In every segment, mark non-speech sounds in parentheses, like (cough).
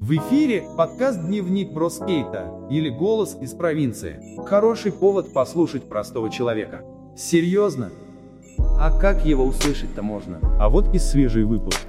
В эфире подкаст «Дневник Броскейта» или «Голос из провинции». Хороший повод послушать простого человека. Серьезно? А как его услышать-то можно? А вот и свежий выпуск.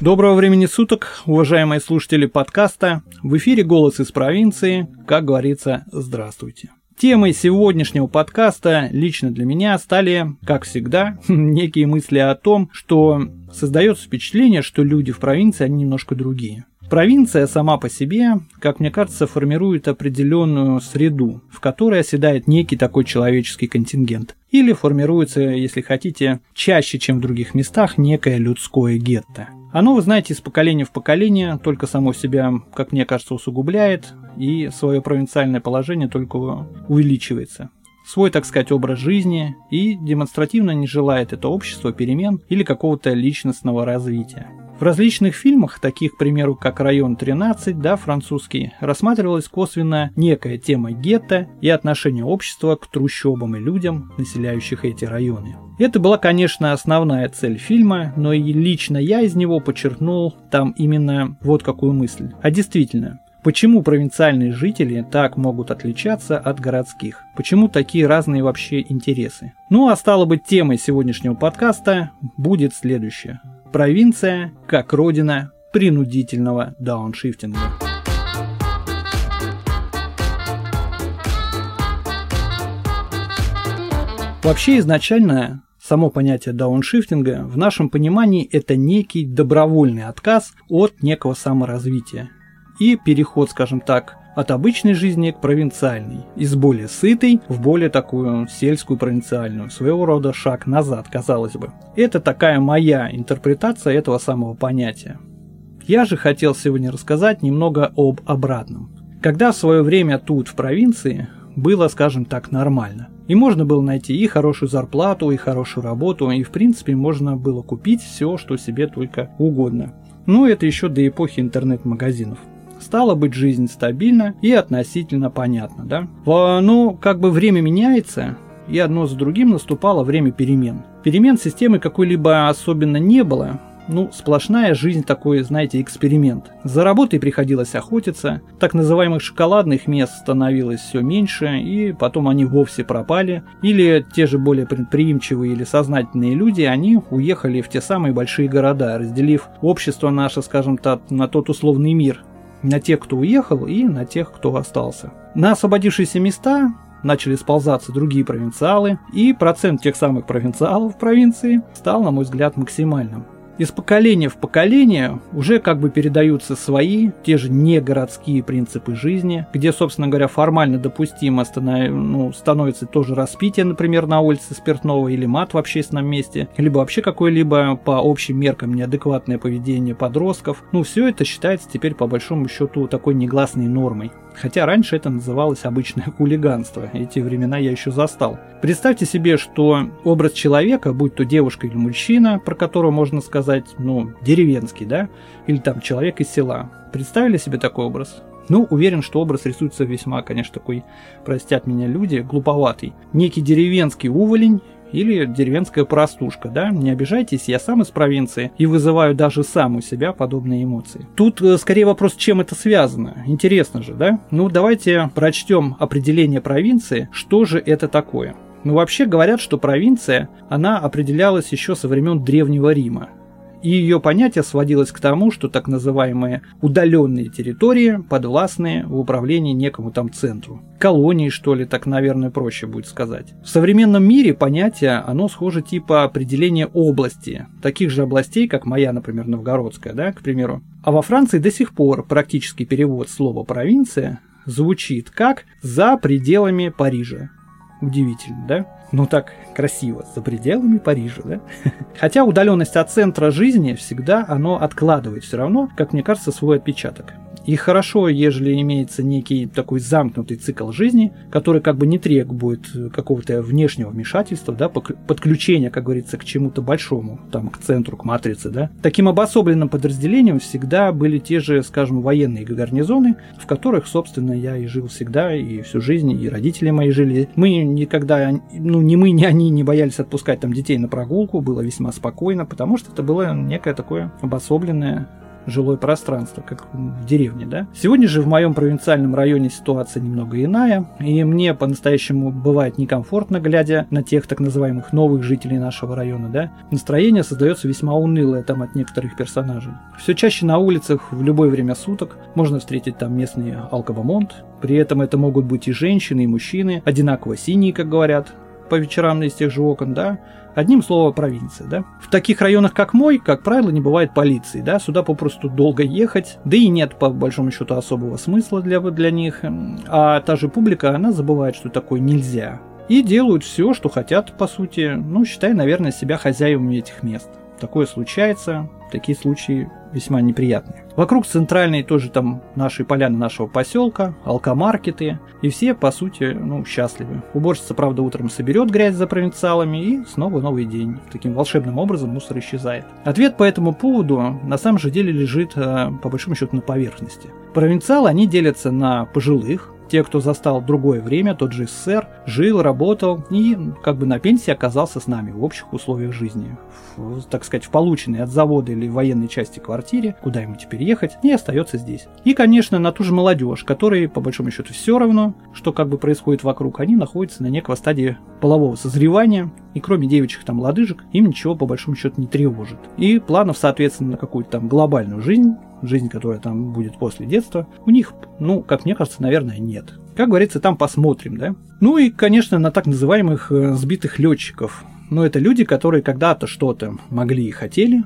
Доброго времени суток, уважаемые слушатели подкаста. В эфире «Голос из провинции». Как говорится, здравствуйте. Темой сегодняшнего подкаста лично для меня стали, как всегда, (laughs) некие мысли о том, что создается впечатление, что люди в провинции, они немножко другие. Провинция сама по себе, как мне кажется, формирует определенную среду, в которой оседает некий такой человеческий контингент. Или формируется, если хотите, чаще, чем в других местах, некое людское гетто. Оно, вы знаете, из поколения в поколение только само себя, как мне кажется, усугубляет, и свое провинциальное положение только увеличивается свой, так сказать, образ жизни и демонстративно не желает это общество перемен или какого-то личностного развития. В различных фильмах, таких, к примеру, как «Район 13», да, французский, рассматривалась косвенно некая тема гетто и отношение общества к трущобам и людям, населяющих эти районы. Это была, конечно, основная цель фильма, но и лично я из него подчеркнул там именно вот какую мысль. А действительно, Почему провинциальные жители так могут отличаться от городских? Почему такие разные вообще интересы? Ну а стало быть, темой сегодняшнего подкаста будет следующее. Провинция как родина принудительного дауншифтинга. Вообще изначально само понятие дауншифтинга в нашем понимании это некий добровольный отказ от некого саморазвития и переход, скажем так, от обычной жизни к провинциальной, из более сытой в более такую сельскую провинциальную, своего рода шаг назад, казалось бы. Это такая моя интерпретация этого самого понятия. Я же хотел сегодня рассказать немного об обратном. Когда в свое время тут, в провинции, было, скажем так, нормально. И можно было найти и хорошую зарплату, и хорошую работу, и в принципе можно было купить все, что себе только угодно. Ну, это еще до эпохи интернет-магазинов. Стало быть, жизнь стабильна и относительно понятна, да? Но как бы время меняется, и одно за другим наступало время перемен. Перемен системы какой-либо особенно не было, ну, сплошная жизнь такой, знаете, эксперимент. За работой приходилось охотиться, так называемых шоколадных мест становилось все меньше, и потом они вовсе пропали. Или те же более предприимчивые или сознательные люди, они уехали в те самые большие города, разделив общество наше, скажем так, на тот условный мир, на тех, кто уехал, и на тех, кто остался. На освободившиеся места начали сползаться другие провинциалы, и процент тех самых провинциалов в провинции стал, на мой взгляд, максимальным из поколения в поколение уже как бы передаются свои, те же негородские принципы жизни, где, собственно говоря, формально допустимо станов... ну, становится тоже распитие, например, на улице спиртного или мат в общественном месте, либо вообще какое-либо по общим меркам неадекватное поведение подростков. Ну, все это считается теперь по большому счету такой негласной нормой. Хотя раньше это называлось обычное хулиганство, эти времена я еще застал. Представьте себе, что образ человека, будь то девушка или мужчина, про которого можно сказать, ну, деревенский, да, или там человек из села. Представили себе такой образ? Ну, уверен, что образ рисуется весьма, конечно, такой, простят меня люди, глуповатый. Некий деревенский уволень, или деревенская простушка, да? Не обижайтесь, я сам из провинции и вызываю даже сам у себя подобные эмоции. Тут э, скорее вопрос, чем это связано. Интересно же, да? Ну, давайте прочтем определение провинции, что же это такое. Ну, вообще говорят, что провинция, она определялась еще со времен Древнего Рима и ее понятие сводилось к тому, что так называемые удаленные территории подвластны в управлении некому там центру. Колонии, что ли, так, наверное, проще будет сказать. В современном мире понятие, оно схоже типа определения области, таких же областей, как моя, например, Новгородская, да, к примеру. А во Франции до сих пор практический перевод слова «провинция» звучит как «за пределами Парижа». Удивительно, да? ну так красиво, за пределами Парижа, да? (laughs) Хотя удаленность от центра жизни всегда оно откладывает все равно, как мне кажется, свой отпечаток. И хорошо, ежели имеется некий такой замкнутый цикл жизни, который как бы не требует какого-то внешнего вмешательства, да, подключения, как говорится, к чему-то большому, там, к центру, к матрице, да. Таким обособленным подразделением всегда были те же, скажем, военные гарнизоны, в которых, собственно, я и жил всегда, и всю жизнь, и родители мои жили. Мы никогда, ну, ни мы, ни они не боялись отпускать там детей на прогулку, было весьма спокойно, потому что это было некое такое обособленное жилое пространство, как в деревне, да. Сегодня же в моем провинциальном районе ситуация немного иная, и мне по-настоящему бывает некомфортно, глядя на тех так называемых новых жителей нашего района, да. Настроение создается весьма унылое там от некоторых персонажей. Все чаще на улицах в любое время суток можно встретить там местный алкобомонд, при этом это могут быть и женщины, и мужчины, одинаково синие, как говорят, по вечерам из тех же окон, да, Одним словом, провинция, да. В таких районах, как мой, как правило, не бывает полиции, да, сюда попросту долго ехать, да и нет, по большому счету, особого смысла для, для них, а та же публика, она забывает, что такое нельзя, и делают все, что хотят, по сути, ну, считая, наверное, себя хозяевами этих мест. Такое случается, такие случаи весьма неприятные. Вокруг центральной тоже там нашей поляны нашего поселка, алкомаркеты, и все, по сути, ну, счастливы. Уборщица, правда, утром соберет грязь за провинциалами, и снова новый день. Таким волшебным образом мусор исчезает. Ответ по этому поводу на самом же деле лежит, э, по большому счету, на поверхности. Провинциалы, они делятся на пожилых, те, кто застал другое время, тот же СССР, жил, работал и как бы на пенсии оказался с нами в общих условиях жизни. В, так сказать, в полученной от завода или военной части квартире, куда ему теперь ехать, и остается здесь. И, конечно, на ту же молодежь, которой, по большому счету, все равно, что как бы происходит вокруг, они находятся на некого стадии полового созревания, и кроме девичьих там лодыжек, им ничего по большому счету не тревожит. И планов, соответственно, на какую-то там глобальную жизнь жизнь, которая там будет после детства, у них, ну, как мне кажется, наверное, нет. Как говорится, там посмотрим, да? Ну и, конечно, на так называемых э, сбитых летчиков. Но это люди, которые когда-то что-то могли и хотели,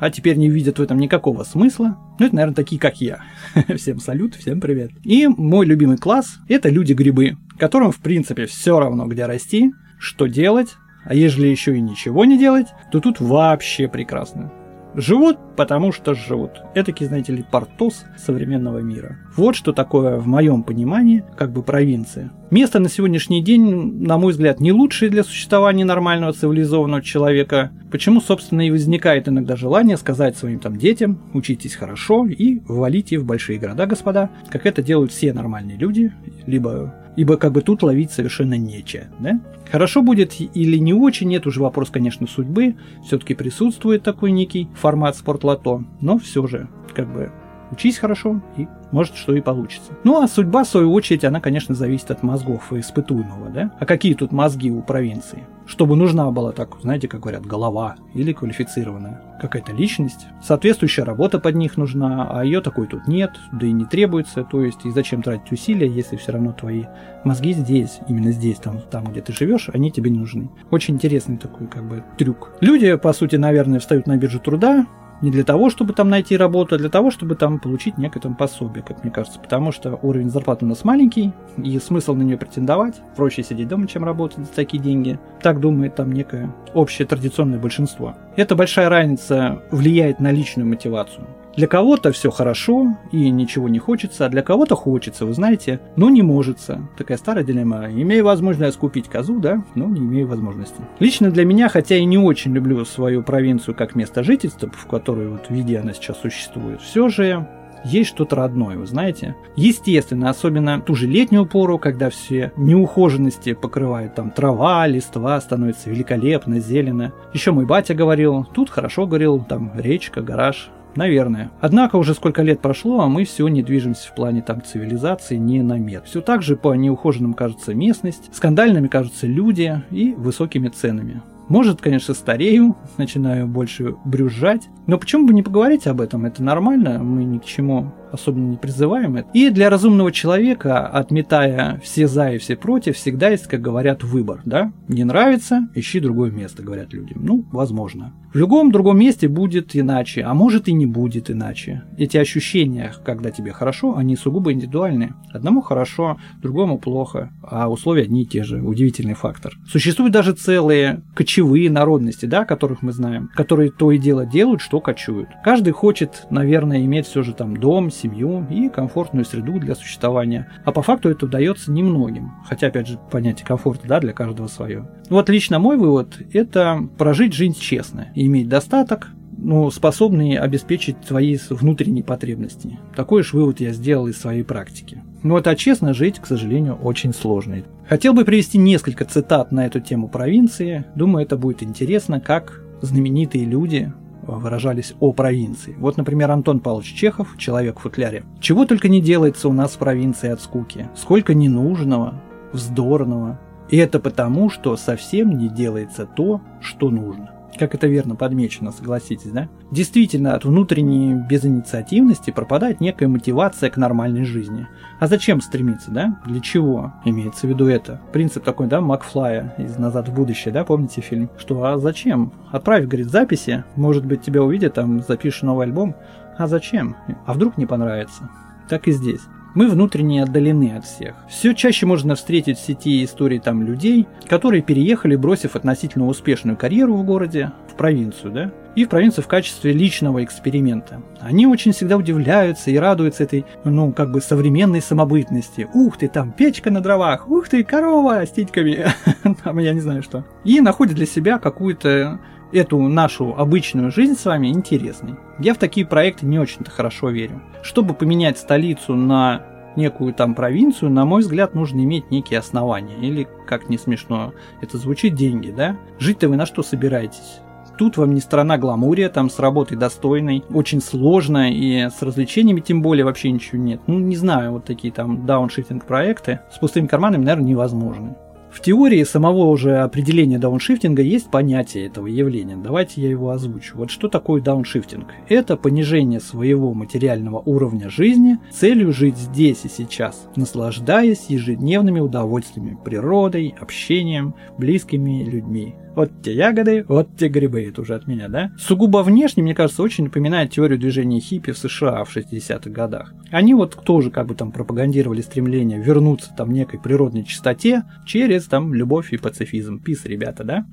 а теперь не видят в этом никакого смысла. Ну, это, наверное, такие, как я. (laughs) всем салют, всем привет. И мой любимый класс – это люди-грибы, которым, в принципе, все равно, где расти, что делать, а ежели еще и ничего не делать, то тут вообще прекрасно. Живут, потому что живут. Это, знаете ли, портос современного мира. Вот что такое, в моем понимании, как бы провинция. Место на сегодняшний день, на мой взгляд, не лучшее для существования нормального цивилизованного человека. Почему, собственно, и возникает иногда желание сказать своим там детям, учитесь хорошо и валите в большие города, господа, как это делают все нормальные люди, либо ибо как бы тут ловить совершенно нечего, да? Хорошо будет или не очень, это уже вопрос, конечно, судьбы. Все-таки присутствует такой некий формат спортлото, но все же, как бы, учись хорошо и может, что и получится. Ну, а судьба, в свою очередь, она, конечно, зависит от мозгов испытуемого, да? А какие тут мозги у провинции? Чтобы нужна была так, знаете, как говорят, голова или квалифицированная какая-то личность. Соответствующая работа под них нужна, а ее такой тут нет, да и не требуется. То есть, и зачем тратить усилия, если все равно твои мозги здесь, именно здесь, там, там где ты живешь, они тебе не нужны. Очень интересный такой, как бы, трюк. Люди, по сути, наверное, встают на биржу труда, не для того, чтобы там найти работу, а для того, чтобы там получить некое пособие, как мне кажется. Потому что уровень зарплаты у нас маленький, и смысл на нее претендовать. Проще сидеть дома, чем работать за такие деньги. Так думает там некое общее традиционное большинство. Эта большая разница влияет на личную мотивацию. Для кого-то все хорошо и ничего не хочется, а для кого-то хочется, вы знаете, но не может. Такая старая дилемма. Имею возможность купить козу, да, но не имею возможности. Лично для меня, хотя и не очень люблю свою провинцию как место жительства, в которой вот виде она сейчас существует, все же есть что-то родное, вы знаете. Естественно, особенно ту же летнюю пору, когда все неухоженности покрывают там трава, листва, становится великолепно, зелено. Еще мой батя говорил, тут хорошо говорил, там речка, гараж, Наверное. Однако уже сколько лет прошло, а мы все не движемся в плане там цивилизации ни на метр. Все так же по неухоженным кажется местность, скандальными кажутся люди и высокими ценами. Может, конечно, старею, начинаю больше брюзжать, но почему бы не поговорить об этом? Это нормально, мы ни к чему особенно не призываем это. И для разумного человека, отметая все за и все против, всегда есть, как говорят, выбор, да? Не нравится, ищи другое место, говорят людям. Ну, возможно. В любом другом месте будет иначе, а может и не будет иначе. Эти ощущения, когда тебе хорошо, они сугубо индивидуальные. Одному хорошо, другому плохо, а условия одни и те же. Удивительный фактор. Существуют даже целые кочевые народности, да, которых мы знаем, которые то и дело делают, что кочуют. Каждый хочет, наверное, иметь все же там дом, семью и комфортную среду для существования. А по факту это удается немногим. Хотя, опять же, понятие комфорта да, для каждого свое. Вот лично мой вывод – это прожить жизнь честно, иметь достаток, ну, способные обеспечить твои внутренние потребности. Такой же вывод я сделал из своей практики. Но это честно жить, к сожалению, очень сложно. Хотел бы привести несколько цитат на эту тему провинции. Думаю, это будет интересно, как знаменитые люди выражались о провинции. Вот, например, Антон Павлович Чехов, человек в футляре. Чего только не делается у нас в провинции от скуки. Сколько ненужного, вздорного. И это потому, что совсем не делается то, что нужно. Как это верно подмечено, согласитесь, да? Действительно, от внутренней безинициативности пропадает некая мотивация к нормальной жизни. А зачем стремиться, да? Для чего имеется в виду это? Принцип такой, да, Макфлая из «Назад в будущее», да, помните фильм? Что, а зачем? Отправь, говорит, записи, может быть, тебя увидят, там, запишешь новый альбом. А зачем? А вдруг не понравится? Так и здесь мы внутренне отдалены от всех. Все чаще можно встретить в сети истории там людей, которые переехали, бросив относительно успешную карьеру в городе, в провинцию, да, и в провинцию в качестве личного эксперимента. Они очень всегда удивляются и радуются этой, ну, как бы современной самобытности. Ух ты, там печка на дровах, ух ты, корова с титьками, (laughs) там я не знаю что. И находят для себя какую-то эту нашу обычную жизнь с вами интересной. Я в такие проекты не очень-то хорошо верю. Чтобы поменять столицу на некую там провинцию, на мой взгляд, нужно иметь некие основания. Или, как не смешно это звучит, деньги, да? Жить-то вы на что собираетесь? Тут вам не страна гламурия, там с работой достойной, очень сложно, и с развлечениями тем более вообще ничего нет. Ну, не знаю, вот такие там дауншифтинг проекты с пустыми карманами, наверное, невозможны. В теории самого уже определения дауншифтинга есть понятие этого явления. Давайте я его озвучу. Вот что такое дауншифтинг? Это понижение своего материального уровня жизни целью жить здесь и сейчас, наслаждаясь ежедневными удовольствиями, природой, общением, близкими людьми. Вот те ягоды, вот те грибы, это уже от меня, да? Сугубо внешне, мне кажется, очень напоминает теорию движения хиппи в США в 60-х годах. Они вот тоже как бы там пропагандировали стремление вернуться там некой природной чистоте через там любовь и пацифизм. Пис, ребята, да?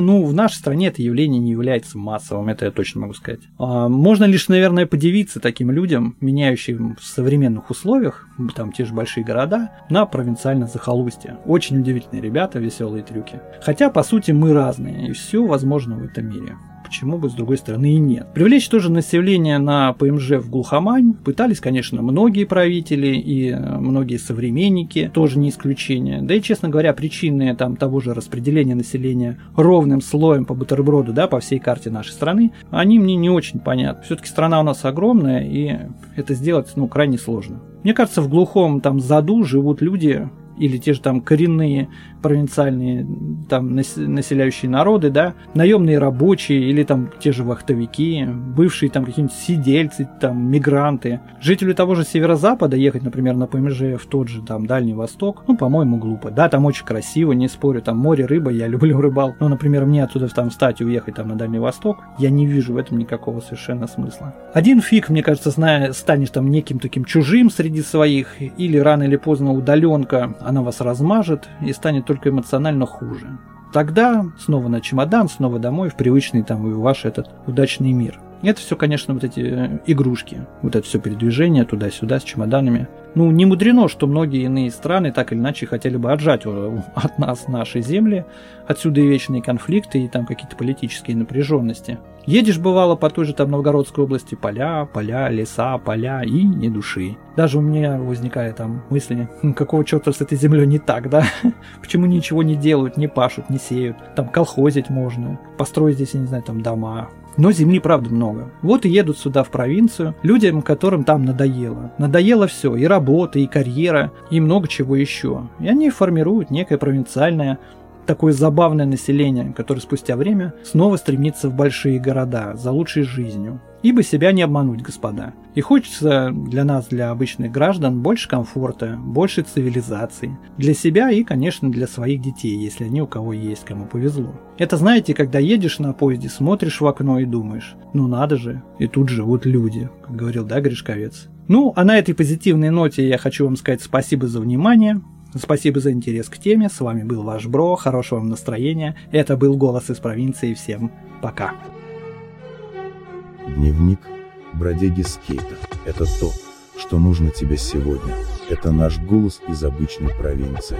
Ну, в нашей стране это явление не является массовым, это я точно могу сказать. А, можно лишь, наверное, подивиться таким людям, меняющим в современных условиях, там те же большие города, на провинциальное захолустье. Очень удивительные ребята, веселые трюки. Хотя, по сути, мы разные, и все возможно в этом мире. Почему бы, с другой стороны, и нет. Привлечь тоже население на ПМЖ в глухомань пытались, конечно, многие правители и э, многие современники, тоже не исключение. Да и, честно говоря, причины там того же распределения населения ровным слоем по бутерброду, да, по всей карте нашей страны, они мне не очень понятны. Все-таки страна у нас огромная, и это сделать, ну, крайне сложно. Мне кажется, в глухом там заду живут люди, или те же там коренные провинциальные там населяющие народы, да, наемные рабочие или там те же вахтовики, бывшие там какие-нибудь сидельцы, там мигранты. Жителю того же северо-запада ехать, например, на ПМЖ в тот же там Дальний Восток, ну, по-моему, глупо. Да, там очень красиво, не спорю, там море, рыба, я (laughs) люблю рыбал. Но, например, мне отсюда там встать и уехать там на Дальний Восток, я не вижу в этом никакого совершенно смысла. Один фиг, мне кажется, зная, станешь там неким таким чужим среди своих, или рано или поздно удаленка, она вас размажет и станет только эмоционально хуже. Тогда снова на чемодан, снова домой, в привычный там ваш этот удачный мир. Это все, конечно, вот эти э, игрушки, вот это все передвижение туда-сюда с чемоданами. Ну, не мудрено, что многие иные страны так или иначе хотели бы отжать э, (laughs) от нас наши земли, отсюда и вечные конфликты, и там какие-то политические напряженности. Едешь, бывало, по той же там Новгородской области, поля, поля, леса, поля и ни души. Даже у меня возникает там мысли, «Хм, какого черта с этой землей не так, да? (laughs) Почему ничего не делают, не пашут, не сеют? Там колхозить можно, построить здесь, я не знаю, там дома, но земли, правда, много. Вот и едут сюда, в провинцию, людям, которым там надоело. Надоело все, и работа, и карьера, и много чего еще. И они формируют некое провинциальное такое забавное население, которое спустя время снова стремится в большие города за лучшей жизнью. Ибо себя не обмануть, господа. И хочется для нас, для обычных граждан, больше комфорта, больше цивилизации. Для себя и, конечно, для своих детей, если они у кого есть, кому повезло. Это знаете, когда едешь на поезде, смотришь в окно и думаешь, ну надо же, и тут живут люди, как говорил, да, Гришковец. Ну, а на этой позитивной ноте я хочу вам сказать спасибо за внимание. Спасибо за интерес к теме. С вами был ваш Бро. Хорошего вам настроения. Это был «Голос из провинции». Всем пока. Дневник бродяги скейта. Это то, что нужно тебе сегодня. Это наш голос из обычной провинции.